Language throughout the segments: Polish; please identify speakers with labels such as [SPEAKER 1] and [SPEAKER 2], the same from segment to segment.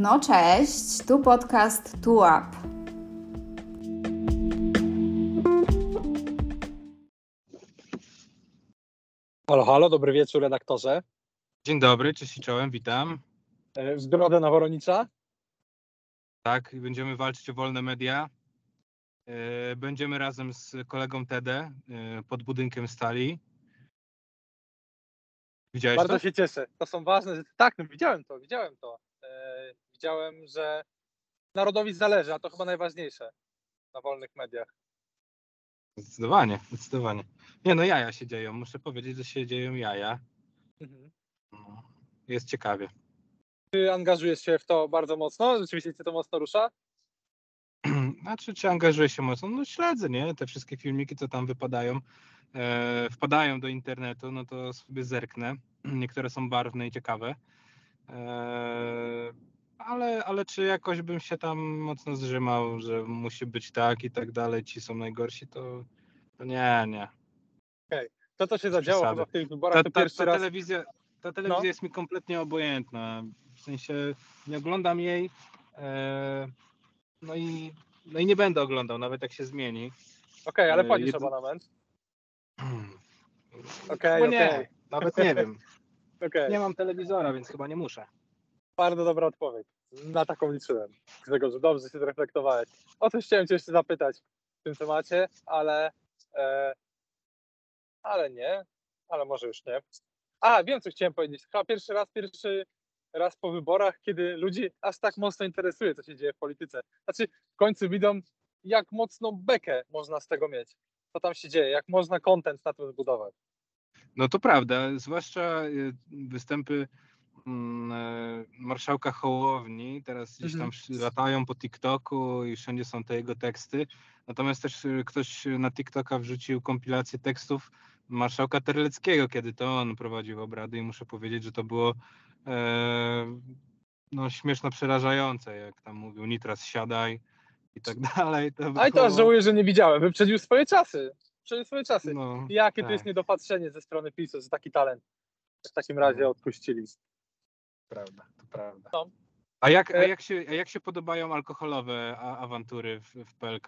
[SPEAKER 1] No cześć, tu podcast TuUp.
[SPEAKER 2] Halo, halo, dobry wieczór redaktorze.
[SPEAKER 3] Dzień dobry, cześć i czołem, witam.
[SPEAKER 2] E, W drodze na Woronicza.
[SPEAKER 3] Tak, będziemy walczyć o wolne media. E, Będziemy razem z kolegą Tede pod budynkiem stali. Widziałeś
[SPEAKER 2] Bardzo
[SPEAKER 3] to?
[SPEAKER 2] się cieszę. To są ważne rzeczy. Tak, no widziałem to, widziałem to. Widziałem, że narodowi zależy, a to chyba najważniejsze na wolnych mediach.
[SPEAKER 3] Zdecydowanie, zdecydowanie. Nie no, jaja się dzieją. Muszę powiedzieć, że się dzieją jaja.
[SPEAKER 2] Mhm.
[SPEAKER 3] No, Jest ciekawie.
[SPEAKER 2] Ty angażujesz się w to bardzo mocno? Rzeczywiście cię to mocno rusza?
[SPEAKER 3] Znaczy, czy angażuję się mocno? No śledzę, nie? Te wszystkie filmiki, co tam wypadają, e, wpadają do internetu, no to sobie zerknę. Niektóre są barwne i ciekawe. E, ale, ale czy jakoś bym się tam mocno zrzymał, że musi być tak i tak dalej, ci są najgorsi, to, to nie, nie.
[SPEAKER 2] To, co się zadziało
[SPEAKER 3] przesady.
[SPEAKER 2] chyba w tych wyborach,
[SPEAKER 3] Ta,
[SPEAKER 2] to
[SPEAKER 3] ta,
[SPEAKER 2] pierwszy
[SPEAKER 3] ta
[SPEAKER 2] raz...
[SPEAKER 3] telewizja, ta telewizja
[SPEAKER 2] No.
[SPEAKER 3] jest mi kompletnie obojętna. W sensie nie oglądam jej. E, no, i, no i nie będę oglądał, nawet jak się zmieni.
[SPEAKER 2] Okej, ale
[SPEAKER 3] e,
[SPEAKER 2] płacisz
[SPEAKER 3] jed-
[SPEAKER 2] abonament.
[SPEAKER 3] Okej,
[SPEAKER 2] Okej,
[SPEAKER 3] nie,
[SPEAKER 2] okej.
[SPEAKER 3] nawet nie wiem.
[SPEAKER 2] Okej,
[SPEAKER 3] Nie mam telewizora, więc chyba nie muszę.
[SPEAKER 2] Bardzo dobra odpowiedź. Na taką liczyłem. Grzegorzu, dobrze się zreflektowałeś. O coś chciałem cię jeszcze zapytać w tym temacie, ale... E, ale nie. Ale może już nie. A, wiem, co chciałem powiedzieć. Chyba pierwszy raz, pierwszy raz po wyborach, kiedy ludzi aż tak mocno interesuje, co się dzieje w polityce. Znaczy, w końcu widzą, jak mocną bekę można z tego mieć. Co tam się dzieje, jak można content na tym zbudować.
[SPEAKER 3] No to prawda, zwłaszcza y, występy e, marszałka Hołowni, teraz gdzieś tam
[SPEAKER 2] Mhm.
[SPEAKER 3] latają po TikToku i wszędzie są te jego teksty. Natomiast też y, ktoś na TikToka wrzucił kompilację tekstów marszałka Terleckiego, kiedy to on prowadził obrady i muszę powiedzieć, że to było e, no, śmieszno przerażające, jak tam mówił Nitras siadaj i tak dalej. To
[SPEAKER 2] A i teraz żałuję, że nie widziałem. Wyprzedził swoje czasy. Wyprzedził swoje czasy.
[SPEAKER 3] no,
[SPEAKER 2] Jakie to
[SPEAKER 3] tak.
[SPEAKER 2] jest niedopatrzenie ze strony PiSu, że taki talent w takim razie
[SPEAKER 3] No.
[SPEAKER 2] odpuścili.
[SPEAKER 3] Prawda, to prawda.
[SPEAKER 2] No.
[SPEAKER 3] A jak, a,
[SPEAKER 2] E-
[SPEAKER 3] jak się, a jak się podobają alkoholowe a, awantury w, w PLK?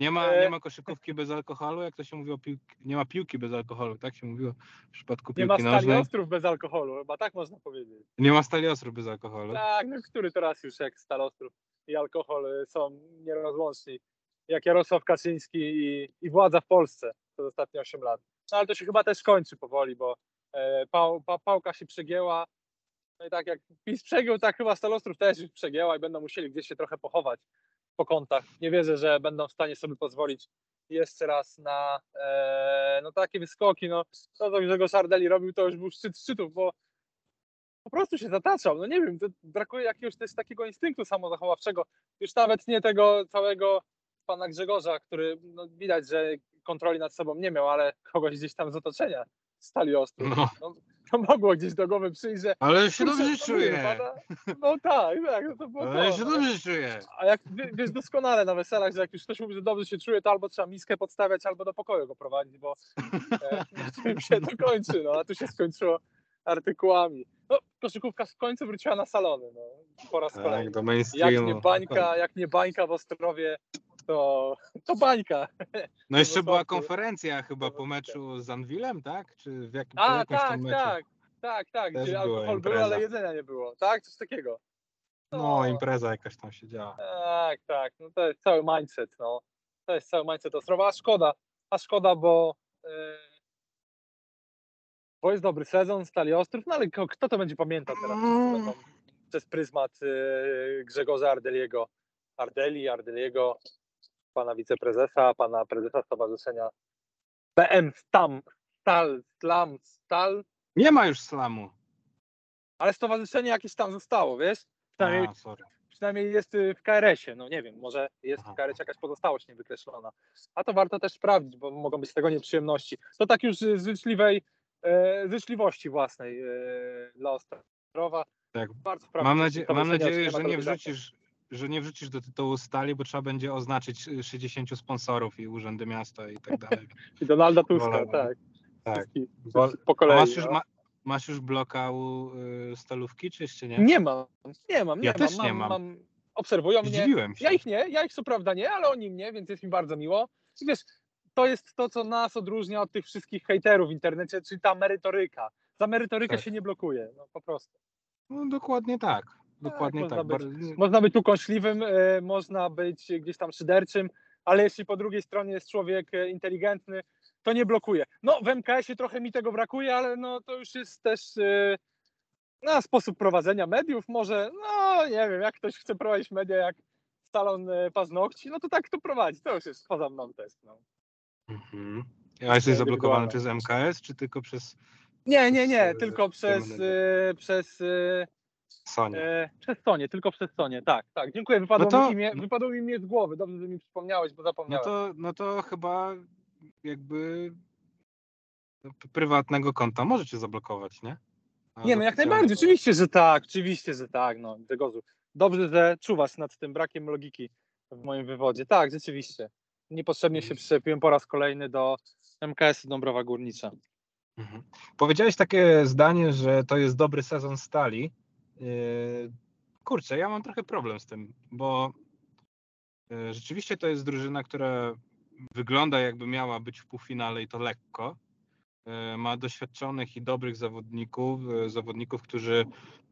[SPEAKER 3] Nie ma,
[SPEAKER 2] E-
[SPEAKER 3] nie ma koszykówki bez alkoholu, jak to się mówiło, piłki, nie ma piłki bez alkoholu, tak się mówiło w przypadku
[SPEAKER 2] Nie ma
[SPEAKER 3] piłki
[SPEAKER 2] stali
[SPEAKER 3] nożnej.
[SPEAKER 2] ostrów bez alkoholu, chyba tak można powiedzieć.
[SPEAKER 3] Nie ma stali ostrów bez alkoholu.
[SPEAKER 2] Tak, no który teraz już jak stal ostrów i alkohol y, są nierozłączni. Jak Jarosław Kaczyński i, i władza w Polsce przez ostatnie 8 lat. No ale to się chyba też kończy powoli, bo e, pał, pa, pałka się przegięła. No i tak jak PiS przegiął, tak chyba Stalostrów też już przegięła i będą musieli gdzieś się trochę pochować po kątach. Nie wierzę, że będą w stanie sobie pozwolić jeszcze raz na e, no takie wyskoki. No, to, co Grzegorz Ardeli robił, to już był szczyt szczytów, bo po prostu się zataczał. No nie wiem, to brakuje jakiegoś też takiego instynktu samozachowawczego. Już nawet nie tego całego pana Grzegorza, który no, widać, że kontroli nad sobą nie miał, ale kogoś gdzieś tam z otoczenia stali ostro.
[SPEAKER 3] No,
[SPEAKER 2] No, to mogło gdzieś do głowy przyjść, że
[SPEAKER 3] ale się dobrze czuję.
[SPEAKER 2] No tak, tak, no to było
[SPEAKER 3] Ale
[SPEAKER 2] to,
[SPEAKER 3] się dobrze czuję.
[SPEAKER 2] A jak wie- wiesz doskonale na weselach, że jak już ktoś mówi, że dobrze się czuje, to albo trzeba miskę podstawiać, albo do pokoju go prowadzić, bo e, się to kończy, no a tu się skończyło artykułami. No, koszykówka w końcu wróciła na salony, no, po raz
[SPEAKER 3] Tak,
[SPEAKER 2] kolejny. Jak nie bańka, jak nie bańka w Ostrowie, to, to bańka.
[SPEAKER 3] No jeszcze była konferencja chyba po meczu z Anwilem, tak? Czy w jakim
[SPEAKER 2] A, tak,
[SPEAKER 3] meczu?
[SPEAKER 2] tak, tak, tak,
[SPEAKER 3] Też
[SPEAKER 2] gdzie alkohol był, ale jedzenia nie było, tak? Coś takiego.
[SPEAKER 3] No, impreza jakaś tam się działa.
[SPEAKER 2] Tak, tak. No to jest cały mindset, no. To jest cały mindset Ostrowa, a szkoda. A szkoda, bo, yy, bo jest dobry sezon, Stali Ostrów, no ale kto to będzie pamiętał teraz? Wszyscy będą Przez pryzmat yy, Grzegorza Ardeliego. Ardeli, Ardeliego, pana wiceprezesa, pana prezesa Stowarzyszenia PM Stam, Stal, Slam, Stal,
[SPEAKER 3] Nie ma już slamu.
[SPEAKER 2] ale stowarzyszenie jakieś tam zostało, wiesz? Przynajmniej
[SPEAKER 3] A,
[SPEAKER 2] przynajmniej jest y, w KRS-ie. No nie wiem, może jest
[SPEAKER 3] Aha.
[SPEAKER 2] w KRS jakaś pozostałość niewykreślona. A to warto też sprawdzić, bo mogą być z tego nieprzyjemności. To tak już z życzliwej, e, życzliwości własnej e, dla Ostrowa.
[SPEAKER 3] Tak.
[SPEAKER 2] Bardzo
[SPEAKER 3] Mam, nadzie- mam nadzieję, że nie wrzucisz, że nie wrzucisz do tytułu stali, bo trzeba będzie oznaczyć y, 60 sponsorów i urzędy miasta i tak dalej.
[SPEAKER 2] I Donalda Tuska,
[SPEAKER 3] Wolałbym.
[SPEAKER 2] tak.
[SPEAKER 3] Tak. Bo-
[SPEAKER 2] po kolei.
[SPEAKER 3] masz, już,
[SPEAKER 2] no.
[SPEAKER 3] ma, Masz już bloka u y, stalówki, czy jeszcze nie?
[SPEAKER 2] Nie mam, nie mam, nie
[SPEAKER 3] Ja
[SPEAKER 2] mam.
[SPEAKER 3] też nie mam.
[SPEAKER 2] Obserwują mnie.
[SPEAKER 3] Zdziwiłem się.
[SPEAKER 2] Ja ich nie, ja ich co prawda nie, ale oni mnie, więc jest mi bardzo miło. I wiesz, to jest to, co nas odróżnia od tych wszystkich hejterów w internecie, czyli ta merytoryka. Za merytorykę
[SPEAKER 3] Tak.
[SPEAKER 2] się nie blokuje, no po prostu.
[SPEAKER 3] No, dokładnie tak. Dokładnie
[SPEAKER 2] można
[SPEAKER 3] tak.
[SPEAKER 2] być.
[SPEAKER 3] Bardzo-
[SPEAKER 2] Można być tu kąśliwym, e, można być gdzieś tam szyderczym, ale jeśli po drugiej stronie jest człowiek e, inteligentny, to nie blokuje. No w MKS-ie trochę mi tego brakuje, ale no to już jest też e, no, sposób prowadzenia mediów. Może, no nie wiem, jak ktoś chce prowadzić media jak salon paznokci, no to tak to prowadzi. To już jest poza mną też. No.
[SPEAKER 3] Mhm. A jesteś zablokowany przez MKS, czy tylko przez
[SPEAKER 2] Nie, nie, nie,
[SPEAKER 3] Przez,
[SPEAKER 2] tylko przez, e, przez, e,
[SPEAKER 3] Sony?
[SPEAKER 2] e, przez Sonię, tylko przez Sonię, tak, tak, dziękuję, wypadło,
[SPEAKER 3] No to-
[SPEAKER 2] mi, imię, wypadło mi imię z głowy, dobrze, że mi przypomniałeś, bo
[SPEAKER 3] No
[SPEAKER 2] zapomniałem.
[SPEAKER 3] to, no to chyba jakby no, prywatnego konta możecie zablokować, nie? A
[SPEAKER 2] Nie, no jak najbardziej, oczywiście, że tak, oczywiście, że tak, no, Degozu. Dobrze, że czuwasz nad tym brakiem logiki w moim wywodzie. Tak, rzeczywiście. Niepotrzebnie się przyczepiłem po raz kolejny do MKS-u Dąbrowa Górnicza.
[SPEAKER 3] Mhm. Powiedziałeś takie zdanie, że to jest dobry sezon stali. Yy, Kurczę, ja mam trochę problem z tym, bo yy, rzeczywiście to jest drużyna, która wygląda jakby miała być w półfinale i to lekko. Yy, Ma doświadczonych i dobrych zawodników, zawodników, którzy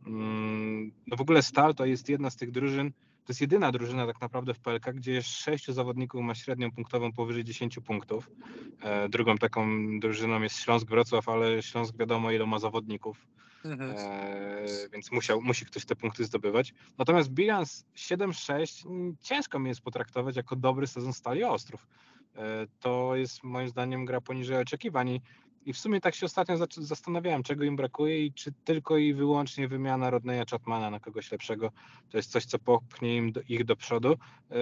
[SPEAKER 3] mm, no w ogóle Stal to jest jedna z tych drużyn, to jest jedyna drużyna tak naprawdę w PLK, gdzie sześciu zawodników ma średnią punktową powyżej 10 punktów. Drugą taką drużyną jest Śląsk Wrocław, ale Śląsk wiadomo ile ma zawodników, e, więc musiał, musi ktoś te punkty zdobywać. Natomiast bilans 7-6 mm, ciężko mi jest potraktować jako dobry sezon Stali Ostrów. E, To jest moim zdaniem gra poniżej oczekiwań i- i w sumie tak się ostatnio zastanawiałem, czego im brakuje i czy tylko i wyłącznie wymiana Rodneya Chatmana na kogoś lepszego to jest coś, co popchnie im do, ich do przodu. E,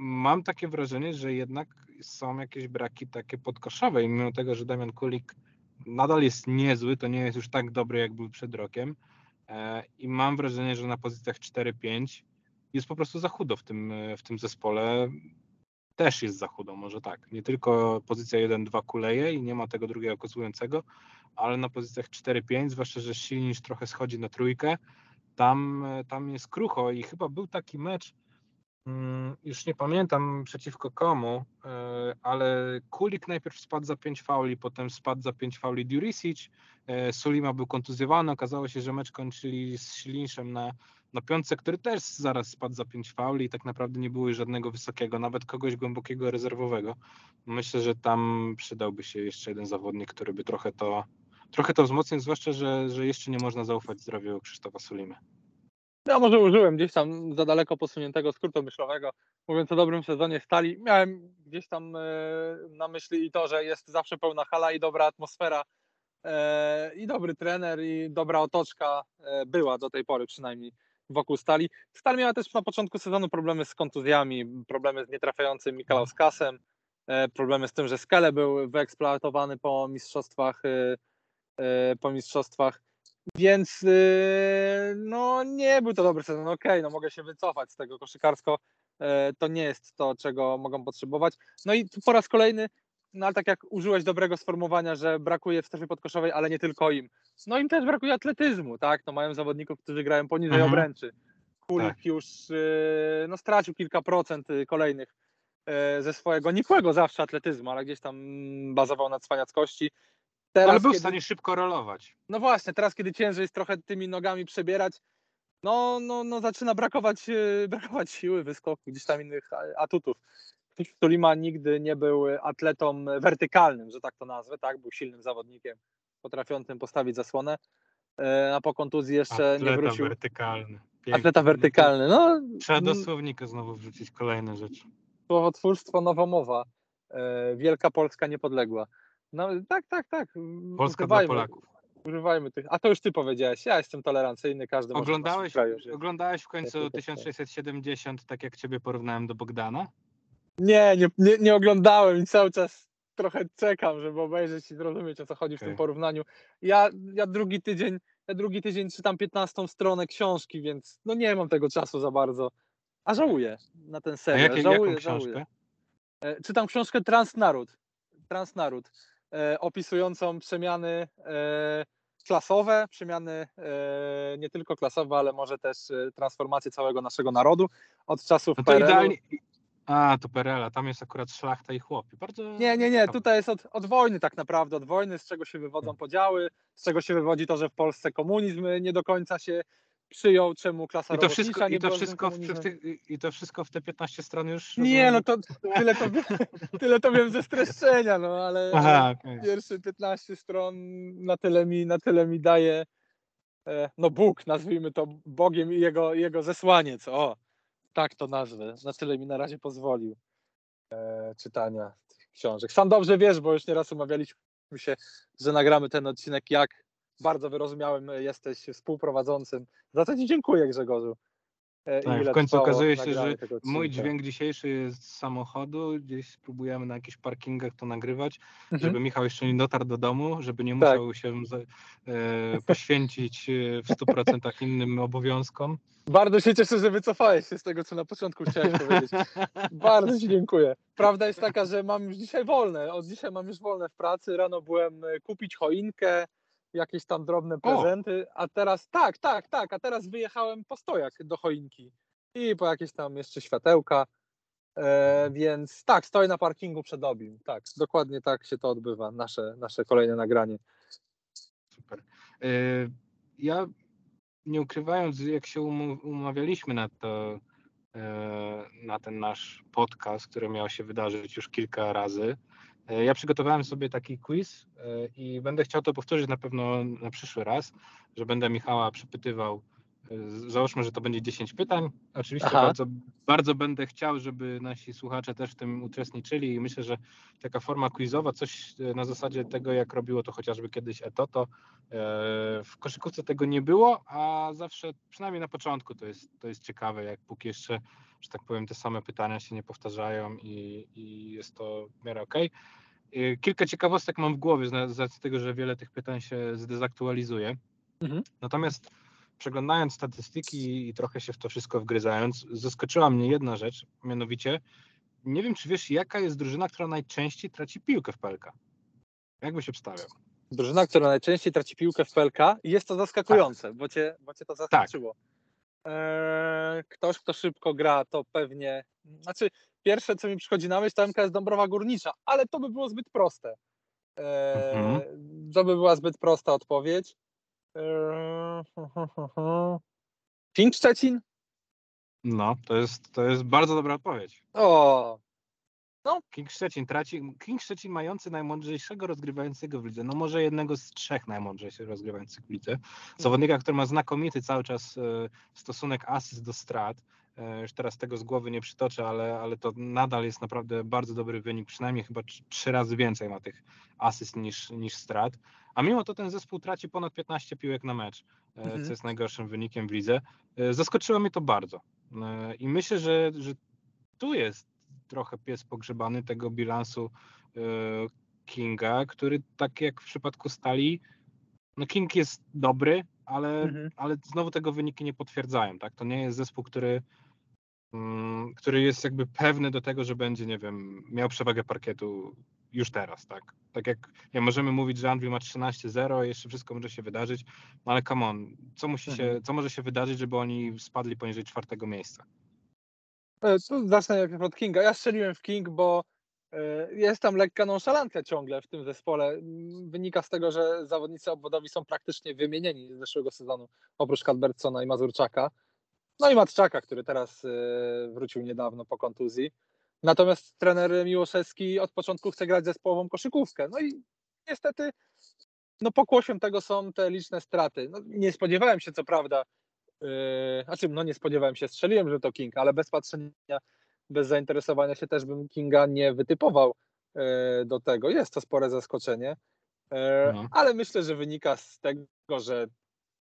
[SPEAKER 3] Mam takie wrażenie, że jednak są jakieś braki takie podkoszowe i mimo tego, że Damian Kulik nadal jest niezły, to nie jest już tak dobry, jak był przed rokiem E, i mam wrażenie, że na pozycjach 4-5 jest po prostu za chudo w tym, e, w tym zespole. Też jest za chudo, może tak. Nie tylko pozycja 1-2 kuleje i nie ma tego drugiego kozłującego, ale na pozycjach 4-5, zwłaszcza, że Silnisz trochę schodzi na trójkę, tam, e, tam jest krucho i chyba był taki mecz, już nie pamiętam przeciwko komu, e, ale Kulik najpierw spadł za 5 fauli, potem spadł za 5 fauli Durisic, e, Sulima był kontuzjowany, okazało się, że mecz kończyli z Silniszem na, na piątce, który też zaraz spadł za 5 fauli i tak naprawdę nie było żadnego wysokiego, nawet kogoś głębokiego rezerwowego. Myślę, że tam przydałby się jeszcze jeden zawodnik, który by trochę to, trochę to wzmocnił, zwłaszcza, że, że jeszcze nie można zaufać zdrowiu Krzysztofa Sulimy.
[SPEAKER 2] Ja może użyłem gdzieś tam za daleko posuniętego skrótu myślowego, mówiąc o dobrym sezonie stali. Miałem gdzieś tam e, na myśli i to, że jest zawsze pełna hala i dobra atmosfera e, i dobry trener i dobra otoczka e, była do tej pory przynajmniej wokół stali. Stal miała też na początku sezonu problemy z kontuzjami, problemy z nietrafiającym Mikalauskasem, problemy z tym, że Skele był wyeksploatowany po mistrzostwach po mistrzostwach więc yy, no nie był to dobry sezon. Okej, no mogę się wycofać z tego koszykarsko. e, To nie jest to, czego mogą potrzebować. No i tu po raz kolejny, no ale tak jak użyłeś dobrego sformułowania, że brakuje w strefie podkoszowej, ale nie tylko im. No im też brakuje atletyzmu, tak? No mają zawodników, którzy grają poniżej
[SPEAKER 3] Mhm.
[SPEAKER 2] obręczy. Kulik
[SPEAKER 3] Tak.
[SPEAKER 2] już yy, no, stracił kilka procent y, kolejnych e, ze swojego nikłego zawsze atletyzmu, ale gdzieś tam bazował na cwaniackości. Teraz,
[SPEAKER 3] Ale był w
[SPEAKER 2] kiedy-
[SPEAKER 3] stanie szybko rolować.
[SPEAKER 2] no właśnie, teraz kiedy ciężej jest trochę tymi nogami przebierać, no, no, no zaczyna brakować, e, brakować siły, wyskoku, gdzieś tam innych a- atutów. Tulima nigdy nie był atletą wertykalnym, że tak to nazwę, tak? Był silnym zawodnikiem, potrafiącym postawić zasłonę. E, A po kontuzji jeszcze
[SPEAKER 3] Atleta
[SPEAKER 2] nie wrócił.
[SPEAKER 3] wertykalny. Pięknie.
[SPEAKER 2] Atleta wertykalny. No,
[SPEAKER 3] Trzeba do słownika znowu wrzucić kolejne rzeczy.
[SPEAKER 2] słowotwórstwo, nowomowa. E, Wielka Polska niepodległa. No tak, tak, tak.
[SPEAKER 3] Polska dla
[SPEAKER 2] Używajmy-
[SPEAKER 3] Polaków.
[SPEAKER 2] Używajmy tych. A to już ty powiedziałeś. Ja jestem tolerancyjny, każdy może
[SPEAKER 3] Oglądałeś,
[SPEAKER 2] naszym kraju żyć.
[SPEAKER 3] oglądałeś w końcu
[SPEAKER 2] tak, tak.
[SPEAKER 3] 1670, tak jak ciebie porównałem do Bogdana?
[SPEAKER 2] Nie, nie, nie, nie oglądałem i cały czas trochę czekam, żeby obejrzeć i zrozumieć o co chodzi w tym porównaniu. Ja, ja drugi tydzień, ja drugi tydzień czytam 15 stronę książki, więc no nie mam tego czasu za bardzo. A żałuję na ten
[SPEAKER 3] A
[SPEAKER 2] serial.
[SPEAKER 3] jakie,
[SPEAKER 2] żałuję,
[SPEAKER 3] jaką
[SPEAKER 2] żałuję.
[SPEAKER 3] książkę?
[SPEAKER 2] E, Czytam książkę Transnaród. Transnaród, opisującą przemiany e, klasowe, przemiany nie tylko klasowe, ale może też transformacje całego naszego narodu od czasów
[SPEAKER 3] no to PRL-u. idealnie, a, to Perela, tam jest akurat szlachta i chłopi. Bardzo
[SPEAKER 2] nie, nie, nie, tutaj jest od, od wojny tak naprawdę, od wojny, z czego się wywodzą hmm. podziały, z czego się wywodzi to, że w Polsce komunizm nie do końca się przyjął, czemu klasa
[SPEAKER 3] I to wszystko, i to wszystko, w, w ty, I to wszystko w te 15 stron już?
[SPEAKER 2] Nie, no to tyle to, tyle to wiem ze streszczenia, no ale Aha, okay. pierwsze 15 stron na tyle mi, na tyle mi daje e, no Bóg, nazwijmy to Bogiem i jego, jego zesłaniec, o tak to nazwę. Na tyle mi na razie pozwolił e, czytania tych książek. Sam dobrze wiesz, bo już nieraz umawialiśmy się, że nagramy ten odcinek, jak bardzo wyrozumiałym jesteś współprowadzącym. Za co Ci dziękuję, Grzegorzu.
[SPEAKER 3] E, tak, w końcu okazuje się, że mój dźwięk dzisiejszy jest z samochodu, gdzieś spróbujemy na jakichś parkingach to nagrywać, mhm. żeby Michał jeszcze nie dotarł do domu, żeby nie tak. musiał się e, poświęcić e, w 100% innym obowiązkom.
[SPEAKER 2] Bardzo się cieszę, że wycofałeś się z tego, co na początku chciałem powiedzieć. Bardzo Ci dziękuję. Prawda jest taka, że mam już dzisiaj wolne. Od dzisiaj mam już wolne w pracy. Rano byłem e, kupić choinkę, jakieś tam drobne prezenty, o. a teraz tak, tak, tak, a teraz wyjechałem po stojak do choinki i po jakieś tam jeszcze światełka, e, więc tak, stoję na parkingu przed Obim, tak, dokładnie tak się to odbywa, nasze, nasze kolejne nagranie.
[SPEAKER 3] Super. E, ja nie ukrywając, jak się umawialiśmy na to, e, na ten nasz podcast, który miał się wydarzyć już kilka razy, ja przygotowałem sobie taki quiz e, i będę chciał to powtórzyć na pewno na przyszły raz, że będę Michała przepytywał. E, załóżmy, że to będzie 10 pytań. Oczywiście bardzo, bardzo będę chciał, żeby nasi słuchacze też w tym uczestniczyli i myślę, że taka forma quizowa, coś na zasadzie tego, jak robiło to chociażby kiedyś Etoto. W koszykówce tego nie było, a zawsze, przynajmniej na początku, to jest, to jest ciekawe, jak póki jeszcze, że tak powiem, te same pytania się nie powtarzają i, i jest to w miarę okej. Okay. Kilka ciekawostek mam w głowie z racji tego, że wiele tych pytań się zdezaktualizuje. Mhm. Natomiast przeglądając statystyki i trochę się w to wszystko wgryzając, zaskoczyła mnie jedna rzecz, mianowicie nie wiem, czy wiesz, jaka jest drużyna, która najczęściej traci piłkę w PLK? Jak byś obstawiał?
[SPEAKER 2] Drużyna, która najczęściej traci piłkę w PLK i jest to zaskakujące, tak. bo, cię, bo cię to tak. zaskoczyło. Tak. Eee, ktoś, kto szybko gra, to pewnie, znaczy pierwsze, co mi przychodzi na myśl, to MKS Dąbrowa Górnicza, ale to by było zbyt proste. E, mhm. To by była zbyt prosta odpowiedź. E, King Szczecin?
[SPEAKER 3] No, to jest, to jest bardzo dobra odpowiedź.
[SPEAKER 2] O,
[SPEAKER 3] no. King Szczecin traci, King Szczecin mający najmądrzejszego rozgrywającego w lidze, no może jednego z trzech najmądrzejszych rozgrywających w lidze. Zawodnika, który ma znakomity cały czas e, stosunek asyst do strat. E, już teraz tego z głowy nie przytoczę, ale, ale to nadal jest naprawdę bardzo dobry wynik, przynajmniej chyba trzy razy więcej ma tych asyst niż, niż strat. A mimo to ten zespół traci ponad 15 piłek na mecz, e, mhm. co jest najgorszym wynikiem w lidze. Zaskoczyło mnie to bardzo. I myślę, że, że tu jest trochę pies pogrzebany tego bilansu e, Kinga, który tak jak w przypadku Stali, no King jest dobry, ale, mhm. ale znowu tego wyniki nie potwierdzają, tak? To nie jest zespół, który, mm, który jest jakby pewny do tego, że będzie, nie wiem, miał przewagę parkietu już teraz, tak? Tak jak nie możemy mówić, że Anvil ma 13-0, jeszcze wszystko może się wydarzyć, no ale come on, co musi się, mhm. co może się wydarzyć, żeby oni spadli poniżej czwartego miejsca?
[SPEAKER 2] E, tu zacznę najpierw od Kinga. Ja strzeliłem w King, bo e, jest tam lekka nonszalancja ciągle w tym zespole. Wynika z tego, że zawodnicy obwodowi są praktycznie wymienieni z zeszłego sezonu, oprócz Kadbertsona i Mazurczaka. No i Matczaka, który teraz e, wrócił niedawno po kontuzji. Natomiast trener Miłoszewski od początku chce grać zespołową koszykówkę. No i niestety no pokłosiem tego są te liczne straty. No, nie spodziewałem się co prawda Yy, znaczy, no nie spodziewałem się, strzeliłem, że to King, ale bez patrzenia, bez zainteresowania się też bym Kinga nie wytypował yy, do tego. Jest to spore zaskoczenie, yy, no. ale myślę, że wynika z tego, że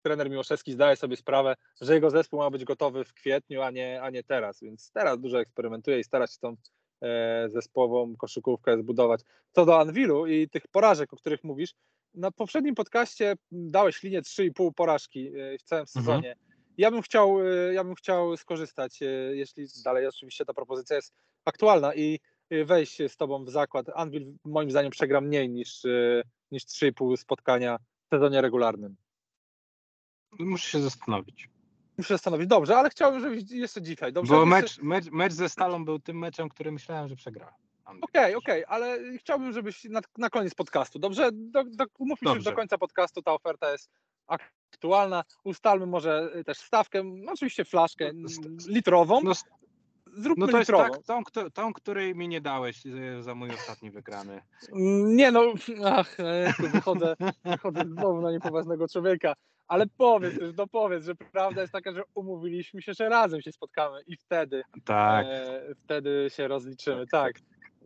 [SPEAKER 2] trener Miłoszewski zdaje sobie sprawę, że jego zespół ma być gotowy w kwietniu, a nie, a nie teraz, więc teraz dużo eksperymentuje i stara się tą zespołową koszykówkę zbudować. Co do Anwilu i tych porażek, o których mówisz, na poprzednim podcaście dałeś linię 3,5 porażki w całym mhm. sezonie. Ja bym chciał, y, ja bym chciał skorzystać, y, jeśli dalej oczywiście ta propozycja jest aktualna i y, wejść z Tobą w zakład. Anvil moim zdaniem przegra mniej niż, niż 3,5 spotkania w sezonie regularnym.
[SPEAKER 3] Muszę się zastanowić.
[SPEAKER 2] Muszę zastanowić. Dobrze, ale chciałbym, żebyś jeszcze dzisiaj. Dobrze,
[SPEAKER 3] Bo
[SPEAKER 2] jeszcze-
[SPEAKER 3] mecz, mecz, mecz ze Stalą był tym meczem, który myślałem, że przegrałem. Andrzej.
[SPEAKER 2] Okej, okej, ale chciałbym, żebyś na, na koniec podcastu, dobrze? Do, do, umówmy się, że
[SPEAKER 3] Dobrze.
[SPEAKER 2] do końca podcastu ta oferta jest aktualna. Ustalmy może y, też stawkę, no oczywiście flaszkę
[SPEAKER 3] No,
[SPEAKER 2] litrową.
[SPEAKER 3] No,
[SPEAKER 2] Zróbmy
[SPEAKER 3] no to jest
[SPEAKER 2] litrową.
[SPEAKER 3] tak, tą, tą, której mi nie dałeś e, za mój ostatni wygrany.
[SPEAKER 2] Mm, Nie no, ach, e, wychodzę, wychodzę znowu na niepoważnego człowieka. Ale powiedz też, no powiedz, że prawda jest taka, że umówiliśmy się, że razem się spotkamy i wtedy,
[SPEAKER 3] Tak.
[SPEAKER 2] e, wtedy się rozliczymy. Tak.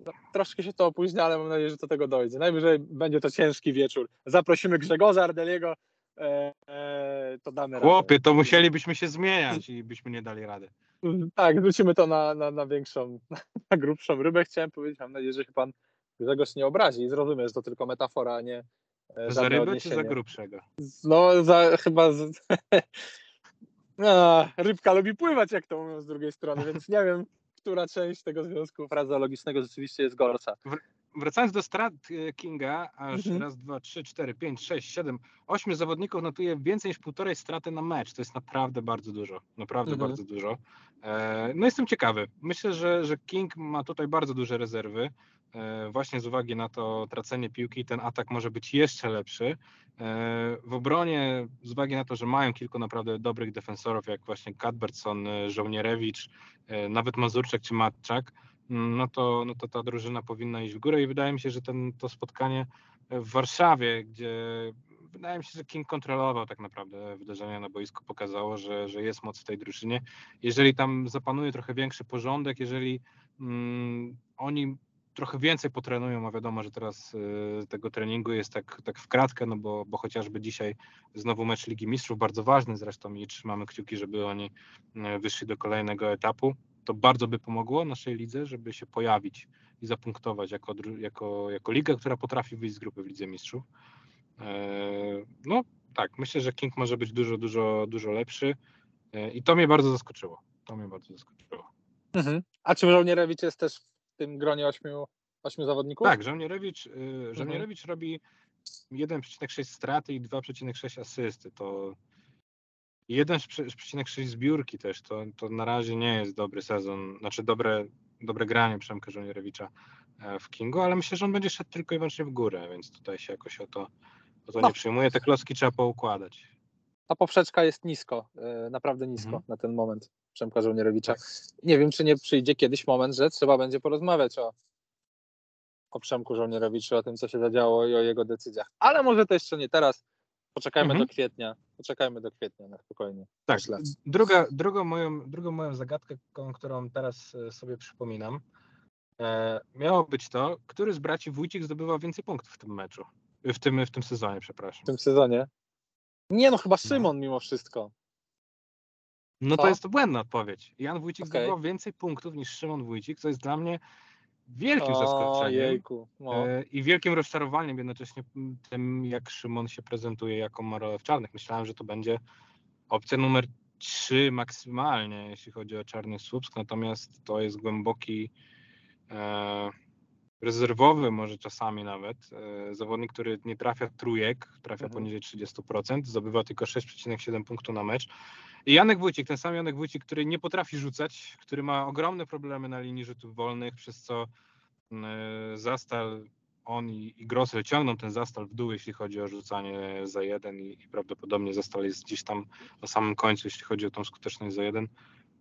[SPEAKER 2] No, troszkę się to opóźnia, ale mam nadzieję, że do tego dojdzie. Najwyżej będzie to ciężki wieczór. Zaprosimy Grzegorza Ardeliego, e, e, to damy radę.
[SPEAKER 3] Chłopie, to musielibyśmy się zmieniać i byśmy nie dali rady.
[SPEAKER 2] Tak, wrócimy to na, na, na większą, na grubszą rybę. Chciałem powiedzieć, mam nadzieję, że się pan Grzegorz nie obrazi i zrozumie, że to tylko metafora, a nie e,
[SPEAKER 3] Za rybę czy
[SPEAKER 2] odniesienie.
[SPEAKER 3] za grubszego?
[SPEAKER 2] No, za, chyba. Z... A, rybka lubi pływać, jak to mówią z drugiej strony, więc nie wiem, która część tego związku frazeologicznego rzeczywiście jest gorsza.
[SPEAKER 3] Wracając do strat e, Kinga, aż
[SPEAKER 2] Mhm.
[SPEAKER 3] raz, dwa, trzy, cztery, pięć, sześć, siedem, ośmiu zawodników notuje więcej niż półtorej straty na mecz. To jest naprawdę bardzo dużo. Naprawdę
[SPEAKER 2] Mhm.
[SPEAKER 3] bardzo dużo. E, No jestem ciekawy. Myślę, że, że King ma tutaj bardzo duże rezerwy. E, Właśnie z uwagi na to tracenie piłki, ten atak może być jeszcze lepszy. E, W obronie, z uwagi na to, że mają kilku naprawdę dobrych defensorów, jak właśnie Cadbertson, e, Żołnierewicz, nawet Mazurczak czy Matczak, mm, no to, no to ta drużyna powinna iść w górę i wydaje mi się, że ten, to spotkanie w Warszawie, gdzie wydaje mi się, że King kontrolował tak naprawdę wydarzenia na boisku, pokazało, że, że jest moc w tej drużynie. Jeżeli tam zapanuje trochę większy porządek, jeżeli mm, oni trochę więcej potrenują, a wiadomo, że teraz y, tego treningu jest tak, tak w kratkę, no bo, bo chociażby dzisiaj znowu mecz Ligi Mistrzów, bardzo ważny zresztą i trzymamy kciuki, żeby oni y, wyszli do kolejnego etapu. To bardzo by pomogło naszej lidze, żeby się pojawić i zapunktować jako, jako, jako liga, która potrafi wyjść z grupy w Lidze Mistrzów. Eee, No tak, myślę, że King może być dużo, dużo, dużo lepszy Eee, i to mnie bardzo zaskoczyło. To mnie bardzo zaskoczyło.
[SPEAKER 2] Mhm. A czy Żołnierewicz jest też w tym gronie ośmiu, ośmiu zawodników?
[SPEAKER 3] Tak, Żołnierewicz, y, Żołnierewicz robi 1,6 straty i 2,6 asysty. To 1,6 zbiórki też. To, to na razie nie jest dobry sezon, znaczy dobre, dobre granie Przemka Żołnierewicza e, w Kingu, ale myślę, że on będzie szedł tylko i wyłącznie w górę, więc tutaj się jakoś o to, o to
[SPEAKER 2] No.
[SPEAKER 3] nie przyjmuje. Te klocki trzeba poukładać.
[SPEAKER 2] Ta poprzeczka jest nisko, e, naprawdę nisko
[SPEAKER 3] Mhm.
[SPEAKER 2] na ten moment Przemka Żołnierewicza.
[SPEAKER 3] Tak.
[SPEAKER 2] Nie wiem, czy nie przyjdzie kiedyś moment, że trzeba będzie porozmawiać o, o Przemku Żołnierewiczu, o tym, co się zadziało i o jego decyzjach. Ale może to jeszcze nie teraz. Poczekajmy
[SPEAKER 3] Mhm.
[SPEAKER 2] do kwietnia. Poczekajmy do kwietnia na spokojnie.
[SPEAKER 3] Tak,
[SPEAKER 2] Myślę.
[SPEAKER 3] druga, drugą, moją, drugą moją zagadkę, którą teraz e, sobie przypominam, e, miało być to, który z braci Wójcik zdobywał więcej punktów w tym meczu, w tym, w tym sezonie, przepraszam.
[SPEAKER 2] W tym sezonie. Nie no, chyba Szymon mimo wszystko.
[SPEAKER 3] No
[SPEAKER 2] Co?
[SPEAKER 3] to jest to błędna odpowiedź. Jan Wójcik
[SPEAKER 2] Okej.
[SPEAKER 3] zdobywał więcej punktów niż Szymon Wójcik, co jest dla mnie wielkim
[SPEAKER 2] O,
[SPEAKER 3] zaskoczeniem
[SPEAKER 2] jejku. No.
[SPEAKER 3] e, i wielkim rozczarowaniem jednocześnie tym, jak Szymon się prezentuje, jaką ma rolę w czarnych. Myślałem, że to będzie opcja numer 3 maksymalnie, jeśli chodzi o czarny Słupsk, natomiast to jest głęboki e, rezerwowy może czasami nawet, e, zawodnik, który nie trafia trójek, trafia
[SPEAKER 2] Mhm.
[SPEAKER 3] poniżej 30%, zdobywa tylko 6,7 punktu na mecz. I Janek Wójcik, ten sam Janek Wójcik, który nie potrafi rzucać, który ma ogromne problemy na linii rzutów wolnych, przez co e, Zastal, on i, i Grosel ciągną ten Zastal w dół, jeśli chodzi o rzucanie za jeden i, i prawdopodobnie Zastal jest gdzieś tam na samym końcu, jeśli chodzi o tą skuteczność za jeden.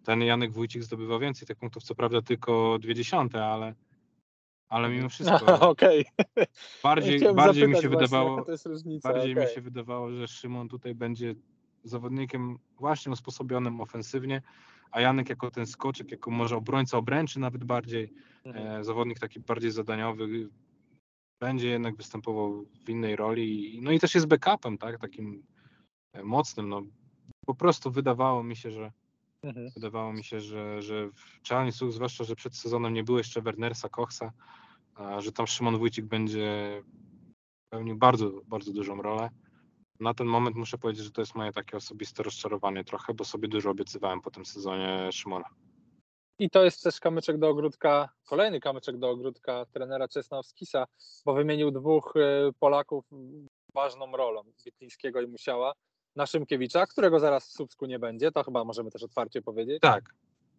[SPEAKER 3] Ten Janek Wójcik zdobywa więcej tych punktów, co prawda tylko dwie dziesiąte, ale, ale mimo wszystko
[SPEAKER 2] Okej.
[SPEAKER 3] bardziej,
[SPEAKER 2] Chciałem
[SPEAKER 3] bardziej mi się wydawało,
[SPEAKER 2] różnica.
[SPEAKER 3] bardziej
[SPEAKER 2] okej.
[SPEAKER 3] mi się wydawało, że Szymon tutaj będzie zawodnikiem właśnie usposobionym ofensywnie, a Janek jako ten skoczek, jako może obrońca obręczy nawet bardziej,
[SPEAKER 2] Mhm.
[SPEAKER 3] e, zawodnik taki bardziej zadaniowy, będzie jednak występował w innej roli. No i też jest backupem, tak, takim e, mocnym. No, po prostu wydawało mi się, że
[SPEAKER 2] Mhm.
[SPEAKER 3] wydawało mi się, że, że w Słuch, zwłaszcza, że przed sezonem nie było jeszcze Wernersa Kochsa, a że tam Szymon Wójcik będzie pełnił bardzo, bardzo dużą rolę. Na ten moment muszę powiedzieć, że to jest moje takie osobiste rozczarowanie trochę, bo sobie dużo obiecywałem po tym sezonie Szymona.
[SPEAKER 2] I to jest też kamyczek do ogródka, kolejny kamyczek do ogródka trenera Czesnowskisa, bo wymienił dwóch e, Polaków ważną rolą Witlińskiego i Musiała na Szymkiewicza, którego zaraz w Słupsku nie będzie, to chyba możemy też otwarcie powiedzieć.
[SPEAKER 3] Tak.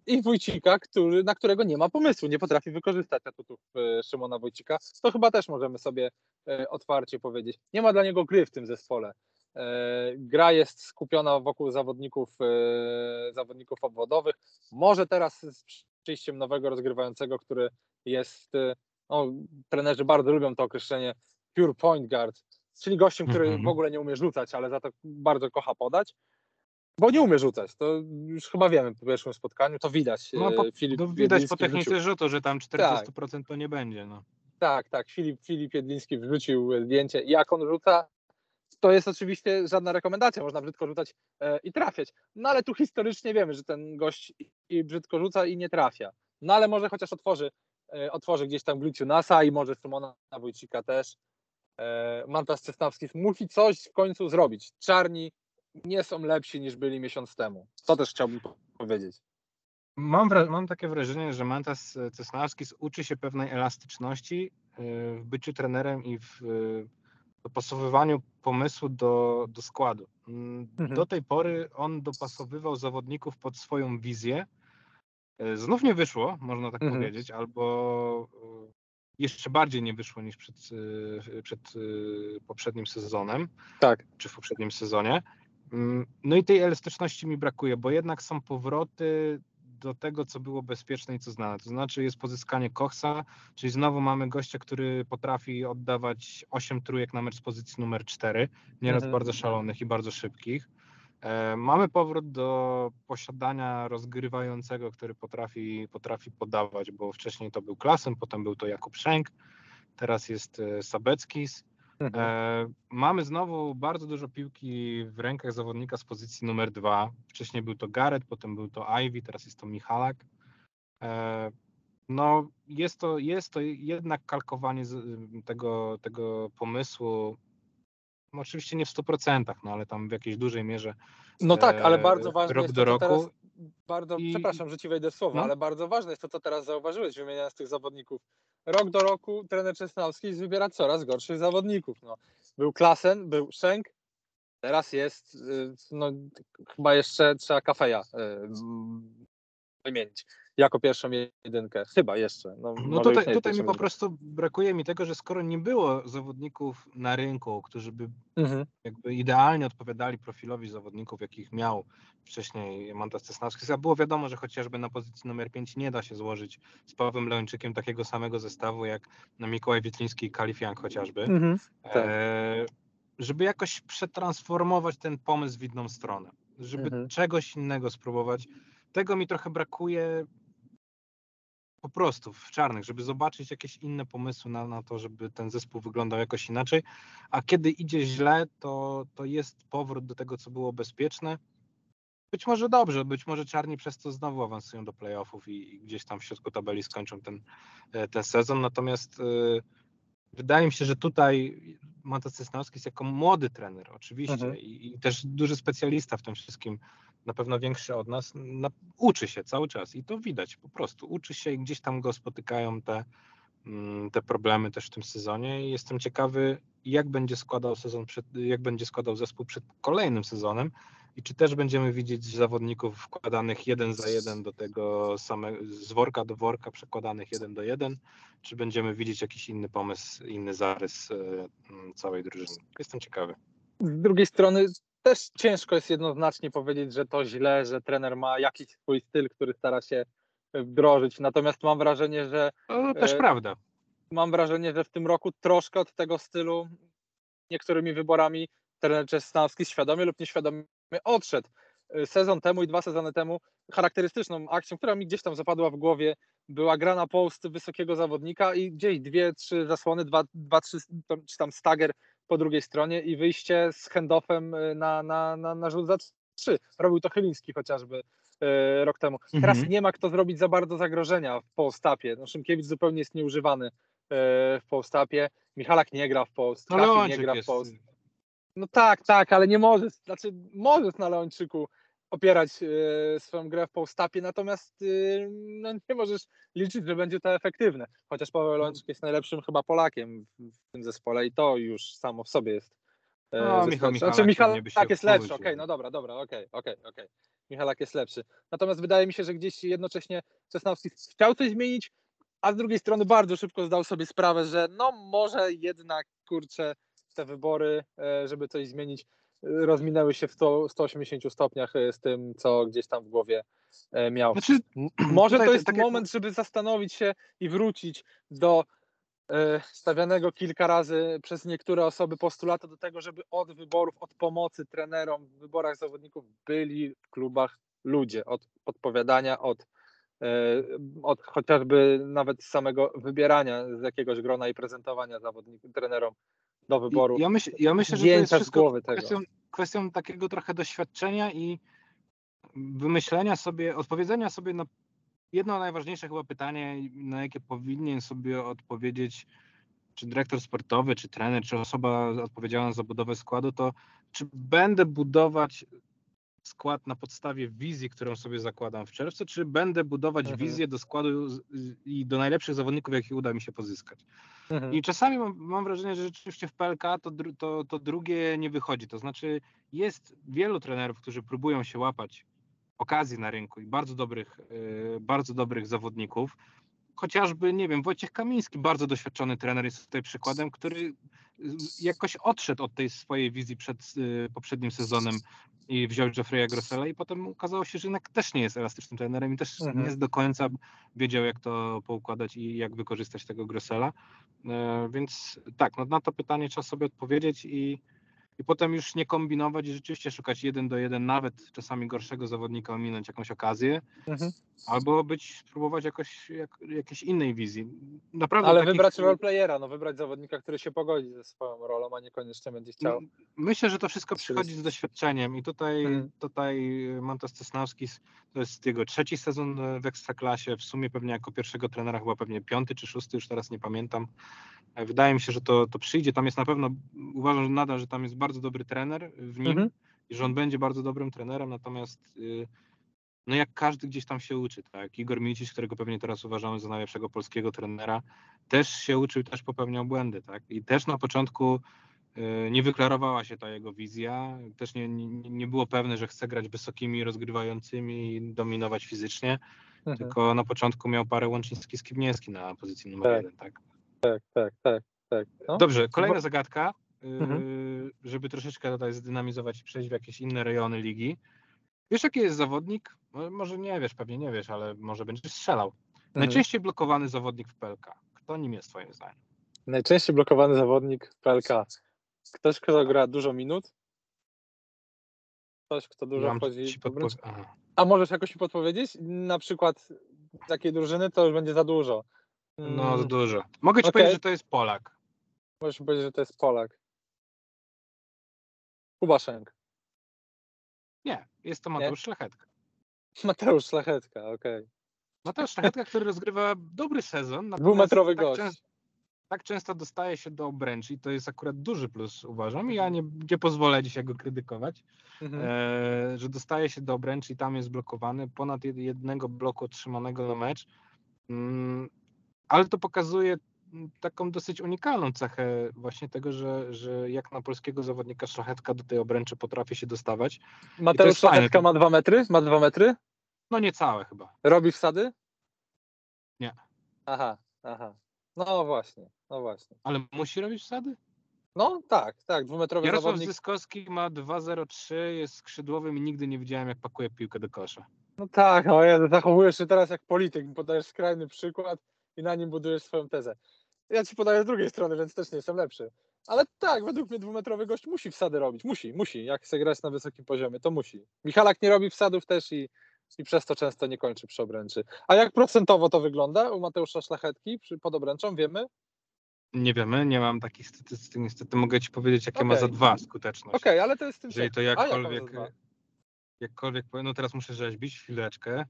[SPEAKER 2] I Wójcika, który, na którego nie ma pomysłu, nie potrafi wykorzystać atutów e, Szymona Wójcika. To chyba też możemy sobie e, otwarcie powiedzieć. Nie ma dla niego gry w tym zespole. E, gra jest skupiona wokół zawodników, zawodników obwodowych. Może teraz z przyjściem nowego rozgrywającego, który jest, no, trenerzy bardzo lubią to określenie pure point guard, czyli gościem, który mm -hmm. w ogóle nie umie rzucać, ale za to bardzo kocha podać. Bo nie umie rzucać, to już chyba wiemy po pierwszym spotkaniu, to widać.
[SPEAKER 3] No, po, Filip widać po technice rzutu, że tam 40% tak. to nie będzie. No.
[SPEAKER 2] Tak, tak. Filip, Filip Jedliński wrzucił zdjęcie, jak on rzuca. To jest oczywiście żadna rekomendacja, można brzydko rzucać e, i trafiać. No ale tu historycznie wiemy, że ten gość i brzydko rzuca i nie trafia. No ale może chociaż otworzy, e, otworzy gdzieś tam Gliciu Nasa i może Szymona Wójcika też. E, Mantas Cesnawski musi coś w końcu zrobić. Czarni nie są lepsi niż byli miesiąc temu. To też chciałbym powiedzieć.
[SPEAKER 3] Mam, mam takie wrażenie, że Mantas Cesnawskis uczy się pewnej elastyczności e, w byciu trenerem i w dopasowywaniu pomysłu do, do składu. Mhm. Do tej pory on dopasowywał zawodników pod swoją wizję. E, znów nie wyszło, można tak mhm. powiedzieć, albo e, jeszcze bardziej nie wyszło niż przed, przed poprzednim sezonem.
[SPEAKER 2] Tak.
[SPEAKER 3] Czy w poprzednim sezonie. Mm, no i tej elastyczności mi brakuje, bo jednak są powroty do tego, co było bezpieczne i co znane. To znaczy jest pozyskanie Kochsa, czyli znowu mamy gościa, który potrafi oddawać 8 trójek na mecz z pozycji numer 4, nieraz mhm. bardzo szalonych i bardzo szybkich. E, mamy powrót do posiadania rozgrywającego, który potrafi, potrafi podawać, bo wcześniej to był Klasem, potem był to Jakub Szenk, teraz jest e, Sabeckis. Mhm. E, mamy znowu bardzo dużo piłki w rękach zawodnika z pozycji numer dwa. Wcześniej był to Gareth, potem był to Ivy, teraz jest to Michalak. No, jest to, jest to jednak kalkowanie tego, tego pomysłu. No, oczywiście nie w 100%, no ale tam w jakiejś dużej mierze.
[SPEAKER 2] No tak, ale e, bardzo ważne rok jest to, do roku. Teraz, bardzo, I... Przepraszam, że ci wejdę w słowo, no. ale bardzo ważne jest to, co teraz zauważyłeś, wymieniając tych zawodników rok do roku trener Czesnowski wybiera coraz gorszych zawodników. No, był Klasen, był Szenk, teraz jest, y, no, chyba jeszcze trzeba Kafeja y, wymienić jako pierwszą jedynkę. Chyba jeszcze.
[SPEAKER 3] No, no tutaj, tutaj mi po prostu brakuje mi tego, że skoro nie było zawodników na rynku, którzy by mhm. jakby idealnie odpowiadali profilowi zawodników, jakich miał wcześniej Mantas Cesnawski, a było wiadomo, że chociażby na pozycji numer 5 nie da się złożyć z Pawłem Leończykiem takiego samego zestawu jak na Mikołaj Witliński i Kalifiank chociażby. Mhm. Tak. E, żeby jakoś przetransformować ten pomysł w inną stronę, żeby mhm. czegoś innego spróbować. Tego mi trochę brakuje po prostu w czarnych, żeby zobaczyć jakieś inne pomysły na, na to, żeby ten zespół wyglądał jakoś inaczej. A kiedy idzie źle, to, to jest powrót do tego, co było bezpieczne. Być może dobrze, być może czarni przez to znowu awansują do playoffów i, i gdzieś tam w środku tabeli skończą ten, e, ten sezon. Natomiast y, wydaje mi się, że tutaj Mata Cesnowski jest jako młody trener, oczywiście, mhm. i, i, też duży specjalista w tym wszystkim na pewno większy od nas, na, uczy się cały czas i to widać po prostu. Uczy się i gdzieś tam go spotykają te, mm, te problemy też w tym sezonie i jestem ciekawy, jak będzie składał sezon, przed, jak będzie składał zespół przed kolejnym sezonem i czy też będziemy widzieć zawodników wkładanych jeden za jeden do tego samego, z worka do worka przekładanych jeden do jeden, czy będziemy widzieć jakiś inny pomysł, inny zarys e, całej drużyny. Jestem ciekawy.
[SPEAKER 2] Z drugiej strony też ciężko jest jednoznacznie powiedzieć, że to źle, że trener ma jakiś swój styl, który stara się wdrożyć. Natomiast mam wrażenie, że.
[SPEAKER 3] No, też e, prawda.
[SPEAKER 2] Mam wrażenie, że w tym roku troszkę od tego stylu niektórymi wyborami trener Czesnawski świadomie lub nieświadomie odszedł. E, sezon temu i dwa sezony temu charakterystyczną akcją, która mi gdzieś tam zapadła w głowie, była gra na post wysokiego zawodnika i gdzieś dwie, trzy zasłony, dwa, dwa trzy, czy tam stagger po drugiej stronie i wyjście z handoffem y, na, na, na, na rzut za trzy. Robił to Chyliński chociażby y, rok temu. Teraz mhm. nie ma kto zrobić za bardzo zagrożenia w postapie. No, Szymkiewicz zupełnie jest nieużywany y, w postapie. Michalak nie gra w post,
[SPEAKER 3] no,
[SPEAKER 2] nie gra w post. No tak, tak, ale nie możesz, znaczy możesz na Leończyku opierać e, swoją grę w postapie, natomiast e, no, nie możesz liczyć, że będzie to efektywne. Chociaż Paweł Lączek jest najlepszym chyba Polakiem w, tym zespole i to już samo w sobie jest e,
[SPEAKER 3] No, Michał
[SPEAKER 2] Stocznią.
[SPEAKER 3] Michalak
[SPEAKER 2] Znaczy tak jest lepszy, okej, no dobra, dobra, okej, okej, okej. Michalak jest lepszy. Natomiast wydaje mi się, że gdzieś jednocześnie Czesnowski chciał coś zmienić, a z drugiej strony bardzo szybko zdał sobie sprawę, że no może jednak, kurczę, te wybory, e, żeby coś zmienić, rozminęły się w 100, 180 stopniach e, z tym, co gdzieś tam w głowie e, miał.
[SPEAKER 3] Znaczy,
[SPEAKER 2] Może to
[SPEAKER 3] to-
[SPEAKER 2] jest
[SPEAKER 3] tak jak-
[SPEAKER 2] moment, żeby zastanowić się i wrócić do e, stawianego kilka razy przez niektóre osoby postulatu do tego, żeby od wyborów, od pomocy trenerom w wyborach zawodników byli w klubach ludzie, od podpowiadania, od, od chociażby nawet samego wybierania z jakiegoś grona i prezentowania zawodników, trenerom do wyboru.
[SPEAKER 3] Ja, myśl, ja myślę, że to jest wszystko kwestią, kwestią takiego trochę doświadczenia i wymyślenia sobie, odpowiedzenia sobie na jedno najważniejsze chyba pytanie, na jakie powinien sobie odpowiedzieć czy dyrektor sportowy, czy trener, czy osoba odpowiedzialna za budowę składu, to czy będę budować skład na podstawie wizji, którą sobie zakładam w czerwcu, czy będę budować
[SPEAKER 2] Mhm.
[SPEAKER 3] wizję do składu i do najlepszych zawodników, jakich uda mi się pozyskać.
[SPEAKER 2] Mhm.
[SPEAKER 3] I czasami mam, mam wrażenie, że rzeczywiście w PLK to, to, to drugie nie wychodzi. To znaczy jest wielu trenerów, którzy próbują się łapać okazji na rynku i bardzo dobrych, yy, bardzo dobrych zawodników. Chociażby, nie wiem, Wojciech Kamiński, bardzo doświadczony trener jest tutaj przykładem, który y, jakoś odszedł od tej swojej wizji przed y, poprzednim sezonem i wziął Jeffrey'a Grossela i potem okazało się, że jednak też nie jest elastycznym trenerem i też
[SPEAKER 2] Mhm.
[SPEAKER 3] nie do końca wiedział, jak to poukładać i jak wykorzystać tego Grossela. E, Więc tak, no na to pytanie trzeba sobie odpowiedzieć i, i potem już nie kombinować i rzeczywiście szukać jeden do jeden, nawet czasami gorszego zawodnika, ominąć jakąś okazję,
[SPEAKER 2] Mhm.
[SPEAKER 3] albo być, spróbować jakoś, jak, jakiejś innej wizji. Naprawdę
[SPEAKER 2] Ale
[SPEAKER 3] takich-
[SPEAKER 2] wybrać roleplayera, no wybrać zawodnika, który się pogodzi ze swoją rolą, a niekoniecznie będzie chciał.
[SPEAKER 3] Myślę, że to wszystko przychodzi z doświadczeniem i tutaj,
[SPEAKER 2] Mhm.
[SPEAKER 3] tutaj Montes Cesnowski to jest jego trzeci sezon e, w Ekstraklasie, w sumie pewnie jako pierwszego trenera chyba pewnie piąty czy szósty, już teraz nie pamiętam. E, Wydaje mi się, że to, to przyjdzie, tam jest na pewno, uważam że nadal, że tam jest bardzo dobry trener w nim
[SPEAKER 2] Mhm.
[SPEAKER 3] i że on będzie bardzo dobrym trenerem, natomiast y, no jak każdy gdzieś tam się uczy, tak? Igor Micic, którego pewnie teraz uważamy za najlepszego polskiego trenera, też się uczył, też popełniał błędy, tak? I też na początku y, nie wyklarowała się ta jego wizja, też nie, nie, nie było pewne, że chce grać wysokimi, rozgrywającymi i dominować fizycznie,
[SPEAKER 2] Mhm.
[SPEAKER 3] tylko na początku miał parę Łączyński-Skibniewski na pozycji numer
[SPEAKER 2] Tak.
[SPEAKER 3] jeden, tak?
[SPEAKER 2] Tak, tak, tak, tak. No.
[SPEAKER 3] Dobrze, kolejna zagadka, y,
[SPEAKER 2] Mhm.
[SPEAKER 3] żeby troszeczkę tutaj zdynamizować i przejść w jakieś inne rejony ligi. Wiesz, jaki jest zawodnik? No, Może nie wiesz, pewnie nie wiesz, ale może będziesz strzelał.
[SPEAKER 2] Mhm.
[SPEAKER 3] Najczęściej blokowany zawodnik w PLK. Kto nim jest, twoim zdaniem?
[SPEAKER 2] Najczęściej blokowany zawodnik w PLK. Ktoś, kto gra dużo minut. Ktoś, kto dużo
[SPEAKER 3] Mam
[SPEAKER 2] wchodzi.
[SPEAKER 3] Aha.
[SPEAKER 2] A możesz jakoś mi podpowiedzieć? Na przykład takiej drużyny to już będzie za dużo.
[SPEAKER 3] No,
[SPEAKER 2] Mm,
[SPEAKER 3] za dużo. Mogę ci
[SPEAKER 2] Okej.
[SPEAKER 3] powiedzieć, że to jest Polak.
[SPEAKER 2] Możesz powiedzieć, że to jest Polak. Kubaszenk.
[SPEAKER 3] Nie, jest to Mateusz Szlachetka.
[SPEAKER 2] Mateusz Szlachetka, okej.
[SPEAKER 3] Mateusz Szlachetka, który rozgrywa dobry sezon.
[SPEAKER 2] Dwumetrowy
[SPEAKER 3] tak
[SPEAKER 2] gość.
[SPEAKER 3] często- tak często dostaje się do obręczy i to jest akurat duży plus, uważam. I ja nie, nie pozwolę dzisiaj go krytykować.
[SPEAKER 2] Mhm.
[SPEAKER 3] e, że dostaje się do obręczy i tam jest blokowany, ponad jed- jednego bloku otrzymanego na mecz. Mm, Ale to pokazuje mm, taką dosyć unikalną cechę właśnie tego, że, że jak na polskiego zawodnika szlachetka do tej obręczy potrafi się dostawać.
[SPEAKER 2] Mateusz Szlachetka ma dwa metry? Ma dwa metry?
[SPEAKER 3] No niecałe chyba.
[SPEAKER 2] Robi wsady?
[SPEAKER 3] Nie.
[SPEAKER 2] Aha, aha. No właśnie, no właśnie.
[SPEAKER 3] Ale musi robić wsady?
[SPEAKER 2] No tak, tak, dwumetrowy
[SPEAKER 3] Jarosław
[SPEAKER 2] zawodnik.
[SPEAKER 3] Zyskowski ma 2,03, jest skrzydłowym i nigdy nie widziałem jak pakuje piłkę do kosza.
[SPEAKER 2] No tak, no ja zachowujesz się teraz jak polityk, podajesz skrajny przykład i na nim budujesz swoją tezę. Ja ci podaję z drugiej strony, więc też nie jestem lepszy. Ale tak, według mnie dwumetrowy gość musi wsady robić. Musi, musi. Jak chce grać na wysokim poziomie, to musi. Michalak nie robi wsadów też i, i przez to często nie kończy przy obręczy. A jak procentowo to wygląda u Mateusza Szlachetki przy, pod obręczą, wiemy?
[SPEAKER 3] Nie wiemy, nie mam takich statystyk, niestety mogę ci powiedzieć jakie ma za dwa skuteczność.
[SPEAKER 2] Okej, ale to jest tym
[SPEAKER 3] Jeżeli to
[SPEAKER 2] A,
[SPEAKER 3] jakkolwiek,
[SPEAKER 2] dwa?
[SPEAKER 3] jakkolwiek no teraz muszę rzeźbić chwileczkę.